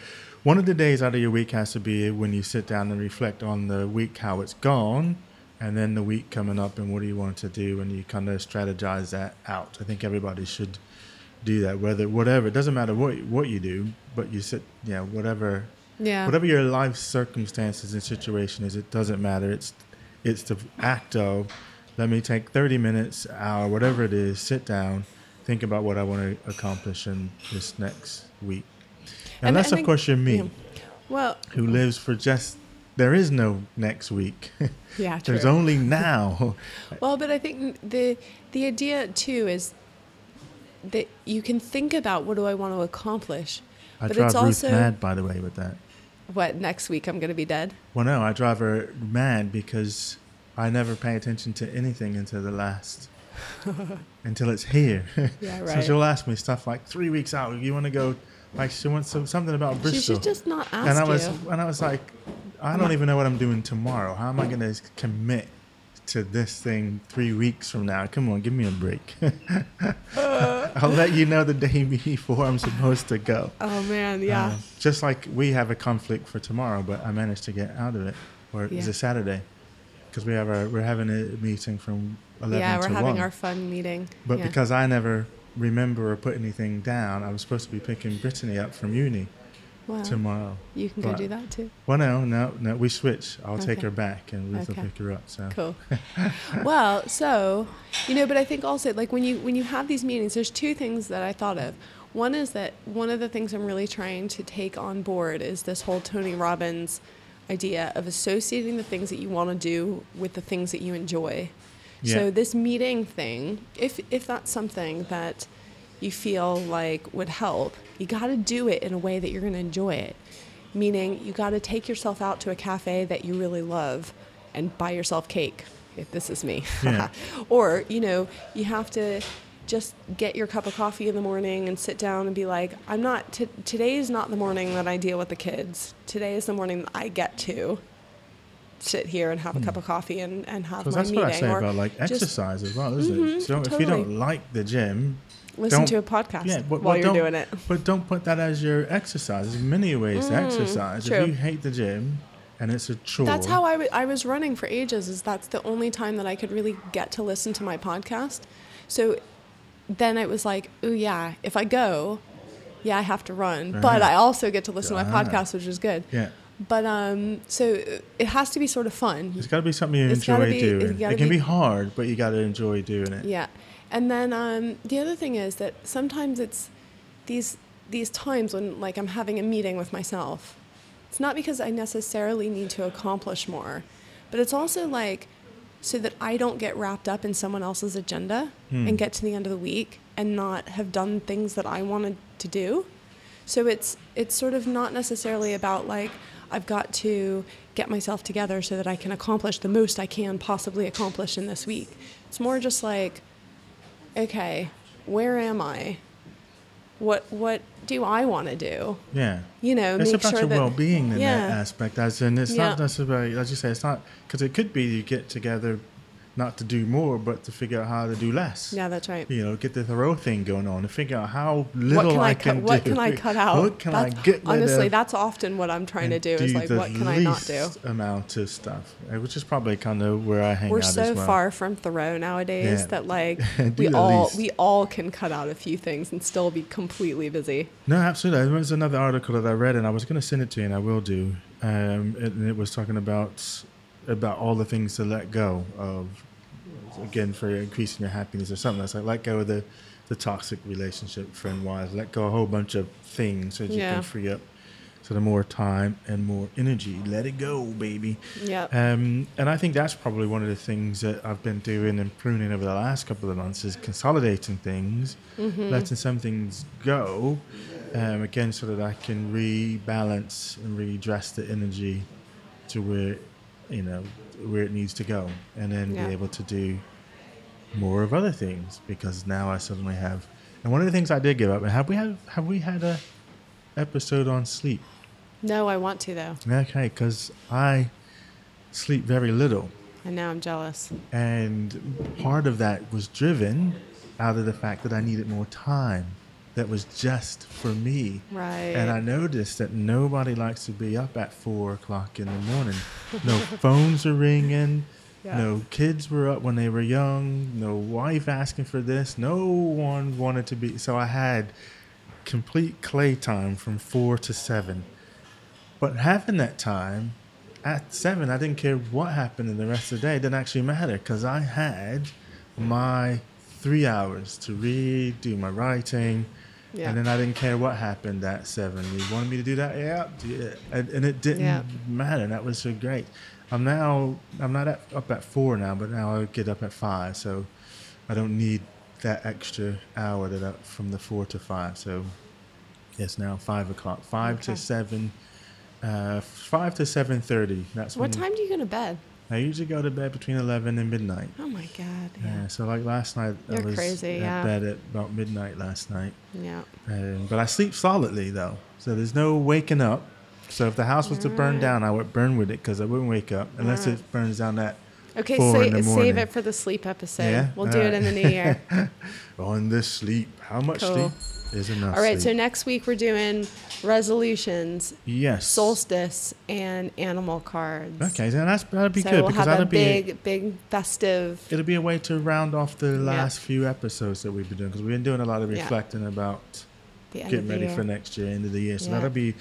Speaker 2: one of the days out of your week has to be when you sit down and reflect on the week, how it's gone, and then the week coming up and what do you want to do, and you kind of strategize that out. I think everybody should do that. Whether whatever, it doesn't matter what what you do, but you sit, yeah, whatever
Speaker 1: yeah.
Speaker 2: whatever your life circumstances and situation is, it doesn't matter. It's it's the act of let me take 30 minutes, hour, whatever it is, sit down, think about what I want to accomplish in this next week.
Speaker 1: And
Speaker 2: Unless,
Speaker 1: I
Speaker 2: of
Speaker 1: think-
Speaker 2: course, you're me,
Speaker 1: yeah. Well,
Speaker 2: who lives for just there is no next week.
Speaker 1: yeah, true.
Speaker 2: There's only now.
Speaker 1: Well, but I think the the idea too is that you can think about what do I want to accomplish,
Speaker 2: I
Speaker 1: But
Speaker 2: drive
Speaker 1: it's
Speaker 2: Ruth
Speaker 1: also-
Speaker 2: mad, by the way, with that.
Speaker 1: What next week I'm going to be dead.
Speaker 2: Well, no, I drive her mad because I never pay attention to anything until the last, until it's here.
Speaker 1: Yeah, right.
Speaker 2: so she'll ask me stuff like three weeks out. You want to go? Like she wants some, something about
Speaker 1: She
Speaker 2: Bristol.
Speaker 1: should just not ask
Speaker 2: and I was,
Speaker 1: you.
Speaker 2: and I was like, I don't even know what I'm doing tomorrow. How am I going to commit to this thing three weeks from now? Come on, give me a break. I'll let you know the day before I'm supposed to go.
Speaker 1: Oh man, yeah.
Speaker 2: Uh, just like we have a conflict for tomorrow, but I managed to get out of it. Or is it Saturday? Because we have our we're having a meeting from eleven
Speaker 1: yeah, we're having
Speaker 2: one.
Speaker 1: our fun meeting.
Speaker 2: but
Speaker 1: yeah.
Speaker 2: because I never remember or put anything down, I was supposed to be picking Brittany up from uni.
Speaker 1: Wow.
Speaker 2: tomorrow.
Speaker 1: You can go do that too.
Speaker 2: Well, no, no, no. We switch. I'll take her back, and Ruth
Speaker 1: Okay.
Speaker 2: will pick her up. So
Speaker 1: Cool. well, so you know, but I think also like when you when you have these meetings, there's two things that I thought of. One is that one of the things I'm really trying to take on board is this whole Tony Robbins idea of associating the things that you want to do with the things that you enjoy.
Speaker 2: Yeah.
Speaker 1: So this meeting thing, if if that's something that you feel like would help, you got to do it in a way that you're going to enjoy it. Meaning, you got to take yourself out to a cafe that you really love and buy yourself cake. If this is me,
Speaker 2: Yeah.
Speaker 1: or you know, you have to just get your cup of coffee in the morning and sit down and be like, I'm not. T- today is not the morning that I deal with the kids. Today is the morning that I get to sit here and have a cup of coffee and, and have a meeting.
Speaker 2: because
Speaker 1: my
Speaker 2: that's
Speaker 1: meeting.
Speaker 2: what I say
Speaker 1: or
Speaker 2: about like exercise as well, isn't
Speaker 1: Mhm,
Speaker 2: it? So if you don't like the gym,
Speaker 1: listen
Speaker 2: don't-
Speaker 1: to a podcast
Speaker 2: yeah, but,
Speaker 1: while
Speaker 2: but
Speaker 1: you're doing it.
Speaker 2: But don't put that as your exercise. There's many ways to
Speaker 1: Mm,
Speaker 2: exercise.
Speaker 1: true.
Speaker 2: If you hate the gym and it's a chore,
Speaker 1: That's how I wa- I was running for ages. Is that's the only time that I could really get to listen to my podcast. So then it was like, oh yeah, if I go, yeah, I have to run, but
Speaker 2: Uh-huh.
Speaker 1: I also get to listen to my
Speaker 2: Ah.
Speaker 1: podcast, which is good.
Speaker 2: Yeah,
Speaker 1: But um, so it has to be sort of fun.
Speaker 2: it's got to be something you
Speaker 1: It's
Speaker 2: enjoy
Speaker 1: be-
Speaker 2: doing. It can
Speaker 1: be-
Speaker 2: be hard, but you got to enjoy doing it.
Speaker 1: Yeah, and then um, the other thing is that sometimes it's these these times when like I'm having a meeting with myself. It's not because I necessarily need to accomplish more, but it's also like so that I don't get wrapped up in someone else's agenda
Speaker 2: Hmm.
Speaker 1: and get to the end of the week and not have done things that I wanted to do. So it's it's sort of not necessarily about like I've got to get myself together so that I can accomplish the most I can possibly accomplish in this week. It's more just like okay, where am I? What what do I want to do?
Speaker 2: Yeah.
Speaker 1: You know,
Speaker 2: It's about
Speaker 1: sure
Speaker 2: your
Speaker 1: that
Speaker 2: well-being in
Speaker 1: yeah.
Speaker 2: that aspect, as in it's
Speaker 1: Yeah.
Speaker 2: not necessarily, as you say, it's not because it could be you get together not to do more, but to figure out how to do less.
Speaker 1: Yeah, that's right.
Speaker 2: You know, get the Thoreau thing going on and figure out how little
Speaker 1: What can I,
Speaker 2: I
Speaker 1: cut?
Speaker 2: can
Speaker 1: What
Speaker 2: do.
Speaker 1: can I cut out?
Speaker 2: What can I get rid
Speaker 1: Honestly, that's often what I'm trying to
Speaker 2: and
Speaker 1: do. Is like, what can I not do?
Speaker 2: amount of stuff, uh, which is probably kind of where I hang out.
Speaker 1: We're
Speaker 2: out
Speaker 1: so
Speaker 2: well.
Speaker 1: far from Thoreau nowadays
Speaker 2: Yeah.
Speaker 1: that like we all
Speaker 2: least.
Speaker 1: we all can cut out a few things and still be completely busy.
Speaker 2: No, absolutely. There was another article that I read, and I was going to send it to you, and I will do. Um, and it was talking about about all the things to let go of, again, for increasing your happiness or something. It's like let go of the, the toxic relationship, friend wise. Let go a whole bunch of things so that you can free up sort of more time and more energy. Let it go, baby.
Speaker 1: Yeah.
Speaker 2: Um, and I think that's probably one of the things that I've been doing and pruning over the last couple of months is consolidating things,
Speaker 1: Mm-hmm.
Speaker 2: letting some things go, um, again, so that I can rebalance and redress the energy to where, you know, where it needs to go, and then
Speaker 1: Yeah.
Speaker 2: be able to do more of other things because now I suddenly have. And one of the things I did give up, and have we had have we had a episode on sleep?
Speaker 1: no, I want to though,
Speaker 2: Okay, because I sleep very little.
Speaker 1: and now I'm jealous.
Speaker 2: And part of that was driven out of the fact that I needed more time that was just for me.
Speaker 1: Right.
Speaker 2: And I noticed that nobody likes to be up at four o'clock in the morning. No phones are ringing.
Speaker 1: Yeah.
Speaker 2: No kids were up when they were young. No wife asking for this. No one wanted to be. So I had complete clay time from four to seven. But having that time at seven, I didn't care what happened in the rest of the day. It didn't actually matter because I had my three hours to read, do my writing,
Speaker 1: Yeah.
Speaker 2: and then I didn't care what happened at seven. You wanted me to do that? Yeah. And, and it didn't
Speaker 1: Yeah.
Speaker 2: matter. That was so great. I'm now, I'm not at, up at four now, but now I get up at five. So I don't need that extra hour that I, from the four to five. So it's now five o'clock, five to seven, uh, five to seven thirty. That's
Speaker 1: what time do you go to bed?
Speaker 2: I usually go to bed between eleven and midnight.
Speaker 1: Oh my god.
Speaker 2: Yeah.
Speaker 1: Yeah.
Speaker 2: so like last night, I
Speaker 1: You're
Speaker 2: was
Speaker 1: crazy,
Speaker 2: at
Speaker 1: yeah.
Speaker 2: bed at about midnight last night.
Speaker 1: Yeah.
Speaker 2: Um, but I sleep solidly though, so there's no waking up. So if the house was to burn down, I would burn with it because I wouldn't wake up unless it burns down that
Speaker 1: Okay,
Speaker 2: Four in
Speaker 1: sa-
Speaker 2: the
Speaker 1: save it for the sleep episode.
Speaker 2: Yeah?
Speaker 1: We'll do it in the new year.
Speaker 2: on the sleep. How much
Speaker 1: Cool.
Speaker 2: sleep is enough?
Speaker 1: All right, so next week we're doing resolutions,
Speaker 2: yes,
Speaker 1: solstice, and animal cards.
Speaker 2: Okay, then that's that'll be
Speaker 1: so
Speaker 2: good
Speaker 1: we'll
Speaker 2: because that'll
Speaker 1: a
Speaker 2: be
Speaker 1: big, big festive.
Speaker 2: it'll be a way to round off the last few episodes that we've been doing because we've been doing a lot of
Speaker 1: Yeah.
Speaker 2: reflecting about getting ready
Speaker 1: year.
Speaker 2: for next year, end of the year. So
Speaker 1: Yeah.
Speaker 2: that'll be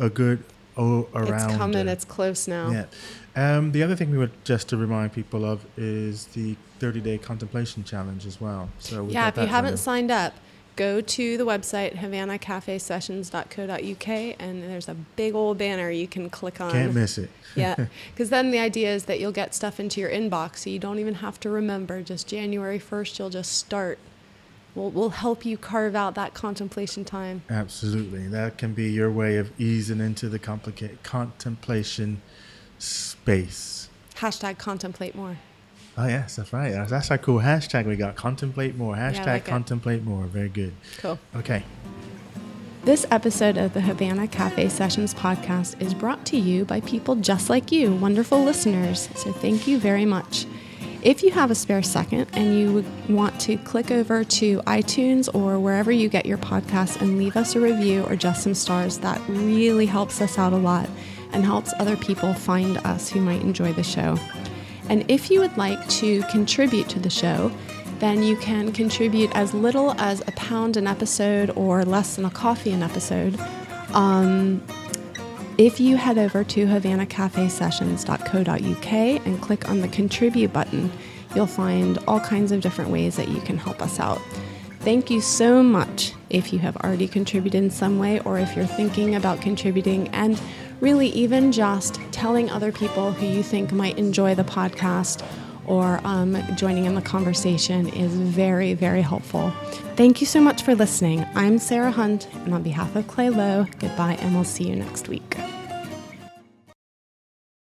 Speaker 2: a good around.
Speaker 1: It's coming. It's close now.
Speaker 2: Yeah. Um, the other thing we would just to remind people of is the 30 day contemplation challenge as well. So
Speaker 1: yeah, if you haven't signed up, go to the website havanaCafeSessions.co.uk and there's a big old banner you can click on.
Speaker 2: Can't miss it.
Speaker 1: yeah, because then the idea is that you'll get stuff into your inbox, so you don't even have to remember. Just January 1st, you'll just start. We'll, we'll help you carve out that contemplation time.
Speaker 2: Absolutely. That can be your way of easing into the complicated contemplation space.
Speaker 1: Hashtag contemplate more.
Speaker 2: Oh yes, that's right. That's, that's our cool hashtag we got. Contemplate more. Hashtag yeah, like contemplate it. more. Very good.
Speaker 1: Cool.
Speaker 2: Okay.
Speaker 1: This episode of the Havana Cafe Sessions podcast is brought to you by people just like you, wonderful listeners. So thank you very much. If you have a spare second and you want to click over to iTunes or wherever you get your podcasts and leave us a review or just some stars, that really helps us out a lot and helps other people find us who might enjoy the show. And if you would like to contribute to the show, then you can contribute as little as a pound an episode or less than a coffee an episode. Um, if you head over to havanacafesessions.co.uk and click on the contribute button, you'll find all kinds of different ways that you can help us out. Thank you so much if you have already contributed in some way or if you're thinking about contributing. And really, even just telling other people who you think might enjoy the podcast or um, joining in the conversation is very, very helpful. Thank you so much for listening. I'm Sarah Hunt, and on behalf of Clay Lowe, goodbye, and we'll see you next week.